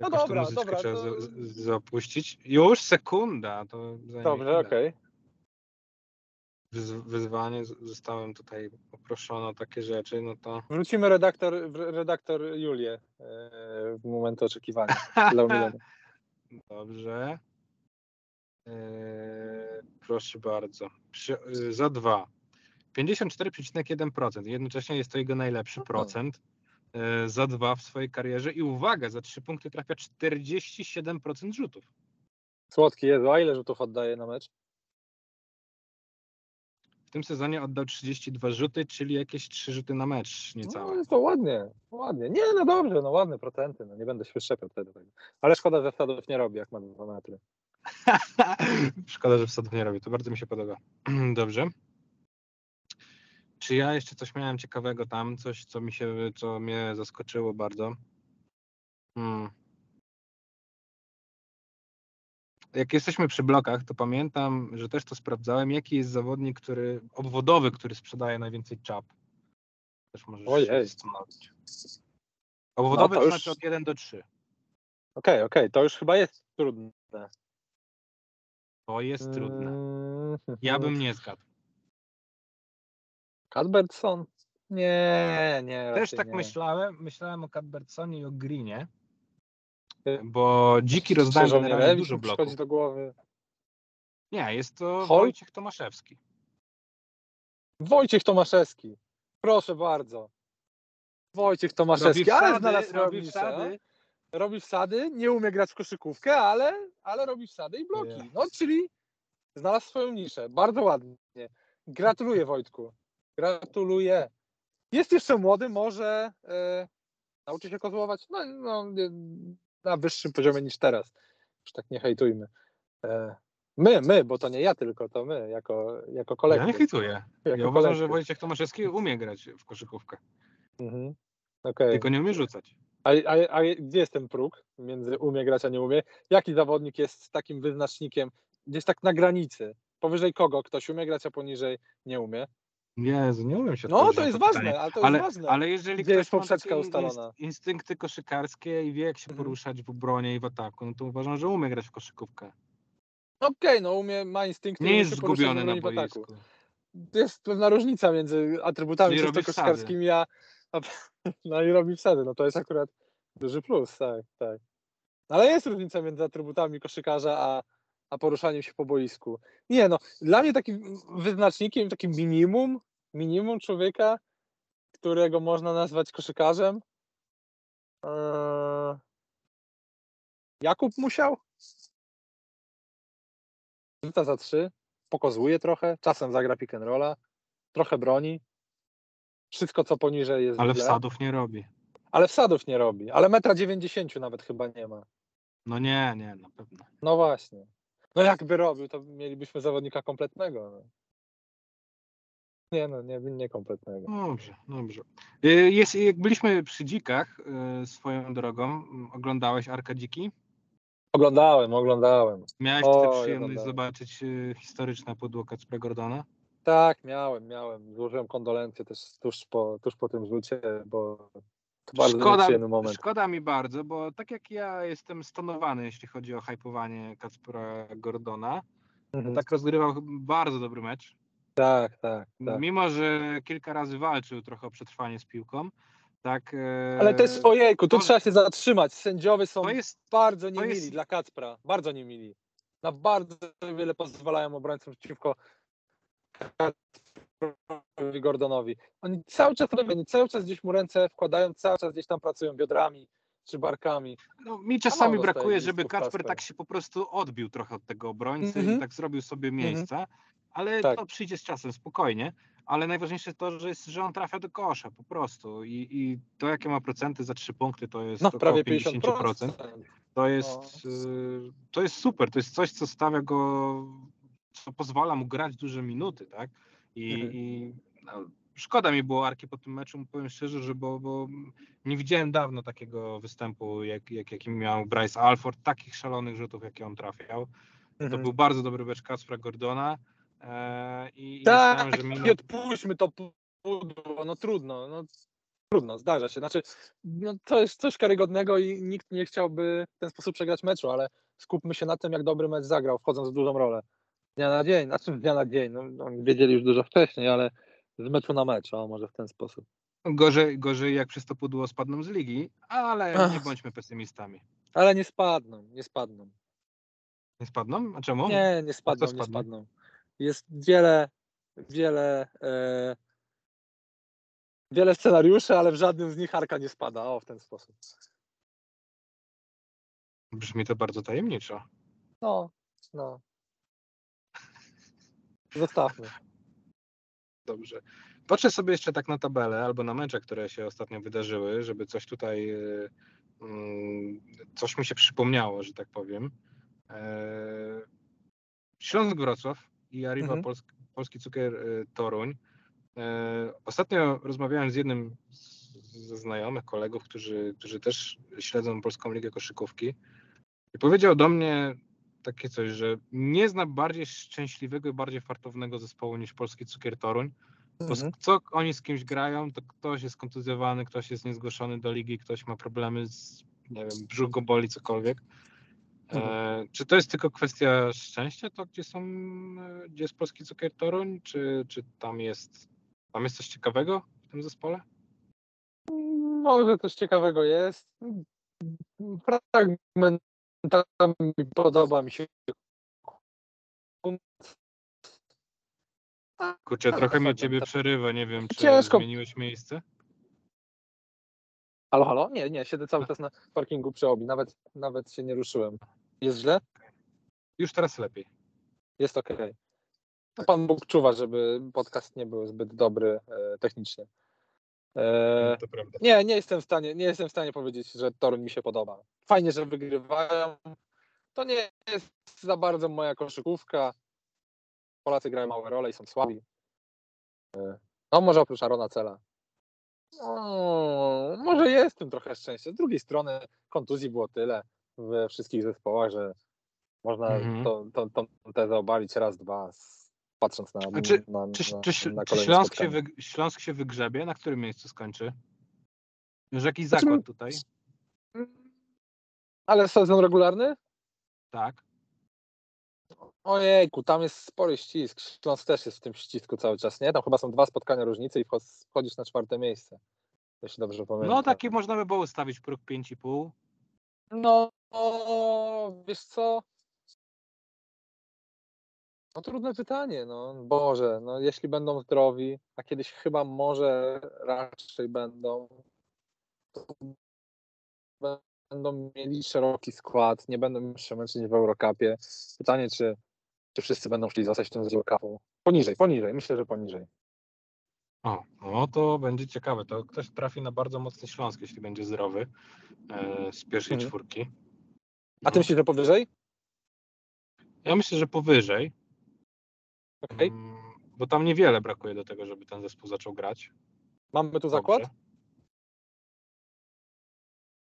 [SPEAKER 2] No dobra, dobra,
[SPEAKER 3] trzeba
[SPEAKER 2] to-
[SPEAKER 3] z- zapuścić. Już sekunda, to
[SPEAKER 2] Dobrze, okej.
[SPEAKER 3] Wyz- Wyzwanie, zostałem tutaj poproszony o takie rzeczy, no to...
[SPEAKER 2] Wrócimy redaktor, redaktor Julię e, w momentu oczekiwania. Dla umilenia.
[SPEAKER 3] Dobrze. Eee, proszę bardzo. Przy, za dwa. 54,1%. Jednocześnie jest to jego najlepszy procent za dwa w swojej karierze i uwaga, za trzy punkty trafia 47% rzutów.
[SPEAKER 2] Słodki Jezu, a ile rzutów oddaje na mecz?
[SPEAKER 3] W tym sezonie oddał 32 rzuty, czyli jakieś 3 rzuty na mecz
[SPEAKER 2] No,
[SPEAKER 3] niecałe.
[SPEAKER 2] jest to ładnie, ładnie. Nie, no dobrze, no ładne procenty, no nie będę się szczepiał wtedy tego. Ale szkoda, że wsadów nie robi, jak ma dwa metry.
[SPEAKER 3] Szkoda, że wsadów nie robi. To bardzo mi się podoba. Dobrze. Czy ja jeszcze coś miałem ciekawego tam? Coś, co mi się, co mnie zaskoczyło bardzo? Hmm. Jak jesteśmy przy blokach, to pamiętam, że też to sprawdzałem, jaki jest zawodnik, który obwodowy, który sprzedaje najwięcej czap. Też możesz
[SPEAKER 2] Ojej.
[SPEAKER 3] zastanowić. Obwodowy
[SPEAKER 2] No
[SPEAKER 3] to
[SPEAKER 2] to
[SPEAKER 3] znaczy
[SPEAKER 2] już-
[SPEAKER 3] od 1 do 3.
[SPEAKER 2] Okej, okej, to już chyba jest trudne.
[SPEAKER 3] To jest trudne.
[SPEAKER 2] Mm,
[SPEAKER 3] Ja bym nie zgadł.
[SPEAKER 2] Cadbertson? Nie, nie.
[SPEAKER 3] Też tak
[SPEAKER 2] nie.
[SPEAKER 3] myślałem. Myślałem o Cadbertsonie i o Greenie,
[SPEAKER 2] Ty-
[SPEAKER 3] bo dziki rozdają generalnie dużo
[SPEAKER 2] przychodzi
[SPEAKER 3] bloków.
[SPEAKER 2] do głowy.
[SPEAKER 3] Nie, jest to
[SPEAKER 2] Hol?
[SPEAKER 3] Wojciech Tomaszewski.
[SPEAKER 2] Wojciech Tomaszewski. Proszę bardzo. Wojciech Tomaszewski, ale znalazł
[SPEAKER 3] robi wsady.
[SPEAKER 2] robi wsady, nie umie grać w koszykówkę, ale, ale robi wsady i bloki.
[SPEAKER 3] Nie.
[SPEAKER 2] No, czyli znalazł swoją niszę. Bardzo ładnie. Gratuluję Wojtku. Gratuluję. Jest jeszcze młody, może e, nauczy się kozłować no, no, na wyższym poziomie niż teraz. Już tak nie hejtujmy. E, my, my, bo to nie ja tylko, to my, jako, jako
[SPEAKER 3] Ja
[SPEAKER 2] kolektyw.
[SPEAKER 3] nie hituję.
[SPEAKER 2] Jako
[SPEAKER 3] Ja uważam, że
[SPEAKER 2] kolektyw.
[SPEAKER 3] Wojciech Tomaszewski umie grać w koszykówkę,
[SPEAKER 2] Mhm. Okej.
[SPEAKER 3] tylko nie umie rzucać.
[SPEAKER 2] A, a, a gdzie jest ten próg między umie grać, a nie umie? Jaki zawodnik jest takim wyznacznikiem, gdzieś tak na granicy? Powyżej kogo ktoś umie grać, a poniżej nie umie?
[SPEAKER 3] Jezu, nie umiem się
[SPEAKER 2] No, to jest
[SPEAKER 3] pytanie.
[SPEAKER 2] ważne, ale to jest
[SPEAKER 3] ale,
[SPEAKER 2] ważne.
[SPEAKER 3] ale jeżeli
[SPEAKER 2] Gdzie jest
[SPEAKER 3] ktoś ma
[SPEAKER 2] poprzeczka
[SPEAKER 3] takie
[SPEAKER 2] ustalona?
[SPEAKER 3] inst- instynkty koszykarskie i wie, jak się
[SPEAKER 2] Mhm.
[SPEAKER 3] poruszać w obronie i w ataku, no to uważam, że umie grać w koszykówkę.
[SPEAKER 2] Okej, no umie, ma instynkty,
[SPEAKER 3] Nie jest zgubiony na boisku.
[SPEAKER 2] Jest pewna różnica między atrybutami
[SPEAKER 3] Czyli
[SPEAKER 2] czysto koszykarskimi, a, a no i robi wsady. No to jest akurat duży plus, tak, tak. Ale jest różnica między atrybutami koszykarza, a, a poruszaniem się po boisku. Nie no, dla mnie takim wyznacznikiem, takim minimum, minimum człowieka, którego można nazwać koszykarzem, eee, Jakub musiał. Rzuca za trzy, pokozuje trochę, czasem zagra pick and rolla, trochę broni. Wszystko, co poniżej jest
[SPEAKER 3] Ale
[SPEAKER 2] źle.
[SPEAKER 3] wsadów nie robi.
[SPEAKER 2] Ale wsadów nie robi. Ale metra 90 nawet chyba nie ma.
[SPEAKER 3] No nie, nie, na pewno.
[SPEAKER 2] No właśnie. No jakby robił, to mielibyśmy zawodnika kompletnego. No. Nie no, nie, nie kompletnego.
[SPEAKER 3] Dobrze, dobrze. Y, Jest, jak byliśmy przy dzikach y, swoją drogą, m, oglądałeś Arka Dziki?
[SPEAKER 2] Oglądałem, oglądałem.
[SPEAKER 3] Miałeś
[SPEAKER 2] O,
[SPEAKER 3] tę przyjemność zobaczyć y, historyczne pudło Kacpra Gordona?
[SPEAKER 2] Tak, miałem, miałem. Złożyłem kondolencje też tuż po, tuż po tym rzucie, bo
[SPEAKER 3] Szkoda, szkoda mi bardzo, bo tak jak ja jestem stonowany, jeśli chodzi o hypowanie Kacpra Gordona,
[SPEAKER 2] Mhm.
[SPEAKER 3] tak rozgrywał bardzo dobry mecz.
[SPEAKER 2] Tak, tak, tak.
[SPEAKER 3] Mimo, że kilka razy walczył trochę o przetrwanie z piłką, tak. e,
[SPEAKER 2] Ale też, ojejku, tu
[SPEAKER 3] to-
[SPEAKER 2] trzeba się zatrzymać. Sędziowie są
[SPEAKER 3] To jest
[SPEAKER 2] bardzo niemili
[SPEAKER 3] jest-
[SPEAKER 2] dla Kacpra. Bardzo niemili. Na bardzo wiele pozwalają obrońcom przeciwko Kacprowi Gordonowi. Oni cały czas robią, cały czas gdzieś mu ręce wkładają, cały czas gdzieś tam pracują biodrami czy barkami.
[SPEAKER 3] No, mi czasami brakuje, żeby Kacper tak się po prostu odbił trochę od tego obrońcy
[SPEAKER 2] Mhm.
[SPEAKER 3] i tak zrobił sobie miejsca, ale
[SPEAKER 2] Tak.
[SPEAKER 3] to przyjdzie z czasem, spokojnie. Ale najważniejsze to, że, jest, że on trafia do kosza po prostu I, i to, jakie ma procenty za trzy punkty, to jest
[SPEAKER 2] No, prawie
[SPEAKER 3] 50%.
[SPEAKER 2] 50%.
[SPEAKER 3] To jest, y, to jest super, to jest coś, co stawia go, co pozwala mu grać duże minuty, tak? I,
[SPEAKER 2] Mhm.
[SPEAKER 3] i no, szkoda mi było Arki po tym meczu, powiem szczerze, że bo, bo nie widziałem dawno takiego występu, jak, jak, jaki miał Bryce Alford, takich szalonych rzutów, jakie on trafiał. To
[SPEAKER 2] Mhm.
[SPEAKER 3] był bardzo dobry mecz Kacpra Gordona e, i, i
[SPEAKER 2] Tak,
[SPEAKER 3] myślałem,
[SPEAKER 2] i odpuśćmy to pudło, no trudno, no trudno, zdarza się. Znaczy, no, to jest coś karygodnego i nikt nie chciałby w ten sposób przegrać meczu, ale skupmy się na tym, jak dobry mecz zagrał, wchodząc w dużą rolę. Z Dnia na dzień, znaczy z dnia na dzień, no, oni wiedzieli już dużo wcześniej, ale z meczu na mecz, o może w ten sposób.
[SPEAKER 3] Gorzej, gorzej jak przez to pudło spadną z ligi, ale
[SPEAKER 2] Ach.
[SPEAKER 3] nie bądźmy pesymistami.
[SPEAKER 2] Ale nie spadną, nie spadną.
[SPEAKER 3] Nie spadną? A czemu?
[SPEAKER 2] Nie, nie spadną, nie spadną. Jest wiele, wiele, e, wiele scenariuszy, ale w żadnym z nich Arka nie spada. O, w ten sposób.
[SPEAKER 3] Brzmi to bardzo tajemniczo.
[SPEAKER 2] No, no. Zostawmy.
[SPEAKER 3] Dobrze. Patrzę sobie jeszcze tak na tabelę albo na mecze, które się ostatnio wydarzyły, żeby coś tutaj, y, mm, coś mi się przypomniało, że tak powiem. E, Śląsk Wrocław i Arriva
[SPEAKER 2] Mhm.
[SPEAKER 3] Polski, Polski Cukier y, Toruń. E, Ostatnio rozmawiałem z jednym ze znajomych, kolegów, którzy, którzy też śledzą Polską Ligę Koszykówki i powiedział do mnie takie coś, że nie zna bardziej szczęśliwego i bardziej fartownego zespołu niż Polski Cukier Toruń, bo
[SPEAKER 2] Mhm.
[SPEAKER 3] co oni z kimś grają, to ktoś jest kontuzjowany, ktoś jest niezgłoszony do ligi, ktoś ma problemy z, nie wiem, brzuch go boli, cokolwiek. E, czy to jest tylko kwestia szczęścia, to gdzie są, e, gdzie jest polski cukier Toruń, czy, czy tam jest, tam jest coś ciekawego w tym zespole?
[SPEAKER 2] Może coś ciekawego jest. Fragmentami podoba mi się.
[SPEAKER 3] Kurczę, trochę mi ciebie przerywa, nie wiem, czy
[SPEAKER 2] Ciężko.
[SPEAKER 3] zmieniłeś miejsce?
[SPEAKER 2] Halo, halo? Nie, nie, siedzę cały czas na parkingu przy obi. Nawet, nawet się nie ruszyłem. Jest źle?
[SPEAKER 3] Już teraz lepiej.
[SPEAKER 2] Jest ok. To Pan Bóg czuwa, żeby podcast nie był zbyt dobry e, technicznie. E,
[SPEAKER 3] To prawda.
[SPEAKER 2] nie, nie jestem w stanie, nie jestem w stanie powiedzieć, że Toruń mi się podoba. Fajnie, że wygrywają. To nie jest za bardzo moja koszykówka. Polacy grają małe role i są słabi. E, no może oprócz Arona Cela. No, może jest w tym trochę szczęścia. Z drugiej strony kontuzji było tyle we wszystkich zespołach, że można
[SPEAKER 3] Mhm.
[SPEAKER 2] to, to, tą tezę obalić raz, dwa, patrząc na,
[SPEAKER 3] A czy-
[SPEAKER 2] na,
[SPEAKER 3] Czy,
[SPEAKER 2] na,
[SPEAKER 3] czy,
[SPEAKER 2] na
[SPEAKER 3] czy Śląsk, się wy, Śląsk się wygrzebie? Na którym miejscu skończy? Już jakiś
[SPEAKER 2] Znaczy,
[SPEAKER 3] zakład tutaj?
[SPEAKER 2] Ale sezon regularny?
[SPEAKER 3] Tak.
[SPEAKER 2] Ojejku, tam jest spory ścisk. Śląsk też jest w tym ścisku cały czas, nie? Tam chyba są dwa spotkania różnicy i wchod- wchodzisz na czwarte miejsce. Jeśli dobrze pamiętam.
[SPEAKER 3] No taki można by było ustawić próg 5,5.
[SPEAKER 2] No, wiesz co? No trudne pytanie, no. Boże, no jeśli będą zdrowi, a kiedyś chyba może raczej będą, to będą mieli szeroki skład, nie będą się męczyć w Eurocupie. Pytanie, czy, czy wszyscy będą szli zostać tym z? Poniżej, poniżej, myślę, że poniżej.
[SPEAKER 3] O, no to będzie ciekawe. To ktoś trafi na bardzo mocny Śląsk, jeśli będzie zdrowy e, z pierwszej
[SPEAKER 2] Mhm.
[SPEAKER 3] czwórki.
[SPEAKER 2] A ty
[SPEAKER 3] No.
[SPEAKER 2] myślisz, że powyżej?
[SPEAKER 3] Ja myślę, że powyżej,
[SPEAKER 2] Okej.
[SPEAKER 3] mm, bo tam niewiele brakuje do tego, żeby ten zespół zaczął grać.
[SPEAKER 2] Mamy tu zakład?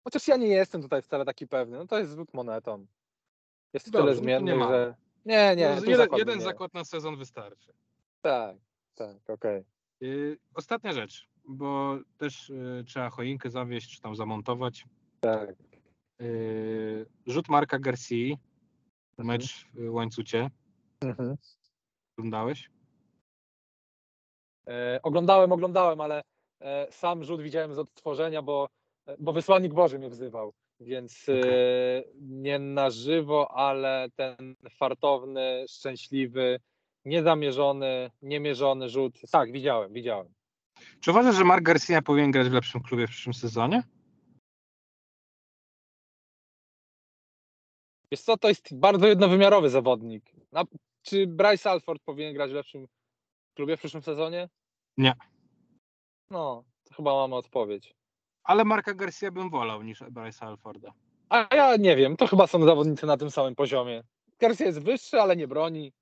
[SPEAKER 2] Chociaż ja nie jestem tutaj wcale taki pewny. No to jest zwykł monetą. Jest
[SPEAKER 3] Dobrze,
[SPEAKER 2] tyle
[SPEAKER 3] no nie
[SPEAKER 2] zmiennych, że. Nie, nie.
[SPEAKER 3] No, jeden jeden
[SPEAKER 2] nie.
[SPEAKER 3] zakład na sezon wystarczy.
[SPEAKER 2] Tak, tak, okej.
[SPEAKER 3] Yy, ostatnia rzecz, bo też yy, trzeba choinkę zawieść, czy tam zamontować.
[SPEAKER 2] Tak.
[SPEAKER 3] Yy, rzut Marka Garcia,
[SPEAKER 2] Mhm.
[SPEAKER 3] mecz w Łańcucie.
[SPEAKER 2] Mhm.
[SPEAKER 3] Oglądałeś?
[SPEAKER 2] E, oglądałem, oglądałem, ale e, sam rzut widziałem z odtworzenia, bo, e, bo wysłannik Boży mnie wzywał. Więc e, nie na żywo, ale ten fartowny, szczęśliwy, niezamierzony, niemierzony rzut. Tak, widziałem, widziałem.
[SPEAKER 3] Czy uważasz, że Mark Garcia powinien grać w lepszym klubie w przyszłym sezonie?
[SPEAKER 2] Wiesz co, to jest bardzo jednowymiarowy zawodnik. Na, czy Bryce Alford powinien grać w lepszym klubie w przyszłym sezonie?
[SPEAKER 3] Nie.
[SPEAKER 2] No, to chyba mamy odpowiedź.
[SPEAKER 3] Ale Marka Garcia bym wolał niż Bryce Alforda.
[SPEAKER 2] A ja nie wiem, to chyba są zawodnicy na tym samym poziomie. Garcia jest wyższy, ale nie broni.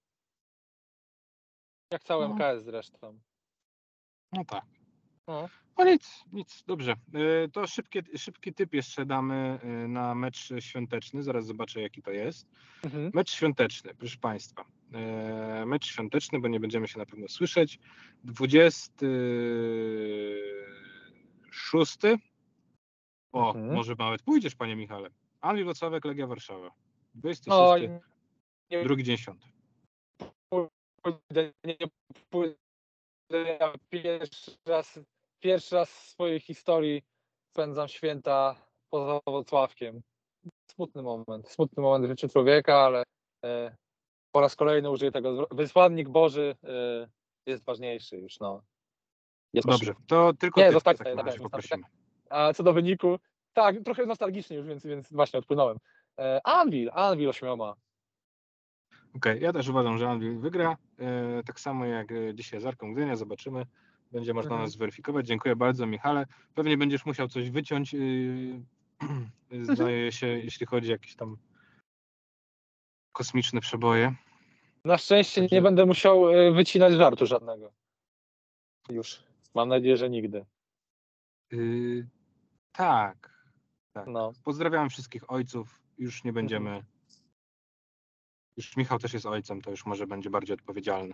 [SPEAKER 2] Jak cały
[SPEAKER 3] No.
[SPEAKER 2] MKS zresztą.
[SPEAKER 3] No tak.
[SPEAKER 2] No.
[SPEAKER 3] No nic, nic, dobrze. Yy, To szybkie, szybki typ jeszcze damy yy, na mecz świąteczny. Zaraz zobaczę, jaki to jest.
[SPEAKER 2] Mhm.
[SPEAKER 3] Mecz świąteczny, proszę Państwa. E, Mecz świąteczny, bo nie będziemy się na pewno słyszeć. 26. O,
[SPEAKER 2] Mhm.
[SPEAKER 3] może nawet pójdziesz, Panie Michale. Anwil Wrocławek, Legia Warszawa. 26.
[SPEAKER 2] Oj, nie
[SPEAKER 3] drugi dzień świąt.
[SPEAKER 2] pójdę, nie pójdę. Ja pierwszy raz, pierwszy raz w swojej historii spędzam święta poza Wrocławkiem. Smutny moment, smutny moment w życiu człowieka, ale e, po raz kolejny użyję tego. Wysłannik Boży e, jest ważniejszy już, no. Jest
[SPEAKER 3] Dobrze, to tylko
[SPEAKER 2] Nie,
[SPEAKER 3] ty w
[SPEAKER 2] zostań
[SPEAKER 3] takim
[SPEAKER 2] sobie,
[SPEAKER 3] razie poprosimy.
[SPEAKER 2] A co do wyniku, tak, trochę nostalgicznie już, więc, więc właśnie odpłynąłem. E, Anvil, Anvil ośmioma.
[SPEAKER 3] Okej, ja też uważam, że Anvil wygra. E, tak samo jak e, dzisiaj z Arką Gdynia, zobaczymy. Będzie można
[SPEAKER 2] Mhm.
[SPEAKER 3] nas zweryfikować. Dziękuję bardzo, Michale. Pewnie będziesz musiał coś wyciąć, yy, zdaje się, jeśli chodzi o jakieś tam kosmiczne przeboje.
[SPEAKER 2] Na szczęście nie będę musiał wycinać żartu żadnego. Już. Mam nadzieję, że nigdy.
[SPEAKER 3] Yy, tak.
[SPEAKER 2] No.
[SPEAKER 3] Pozdrawiam wszystkich ojców. Już nie będziemy.
[SPEAKER 2] Mhm.
[SPEAKER 3] Już Michał też jest ojcem, to już może będzie bardziej odpowiedzialny.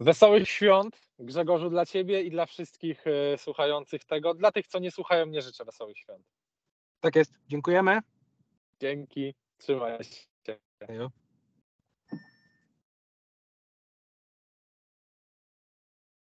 [SPEAKER 2] Wesołych świąt, Grzegorzu, dla ciebie i dla wszystkich e, słuchających tego. Dla tych, co nie słuchają, nie życzę wesołych świąt.
[SPEAKER 3] Tak jest. Dziękujemy.
[SPEAKER 2] Dzięki. Trzymaj się.
[SPEAKER 3] Hejo.